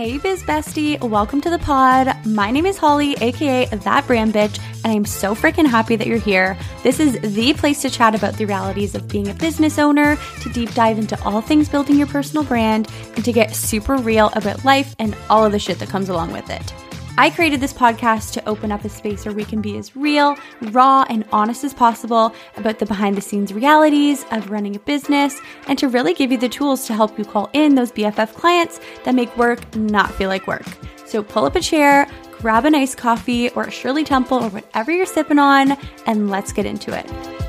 bestie. Welcome to the pod. My name is Holly, aka That Brand Bitch, and I'm so freaking happy that you're here. This is the place to chat about the realities of being a business owner, to deep dive into all things building your personal brand, and to get super real about life and all of the shit that comes along with it. I created this podcast to open up a space where we can be as real, raw, and honest as possible about the behind the scenes realities of running a business and to really give you the tools to help you call in those BFF clients that make work not feel like work. So pull up a chair, grab a nice coffee or a Shirley Temple or whatever you're sipping on, and let's get into it.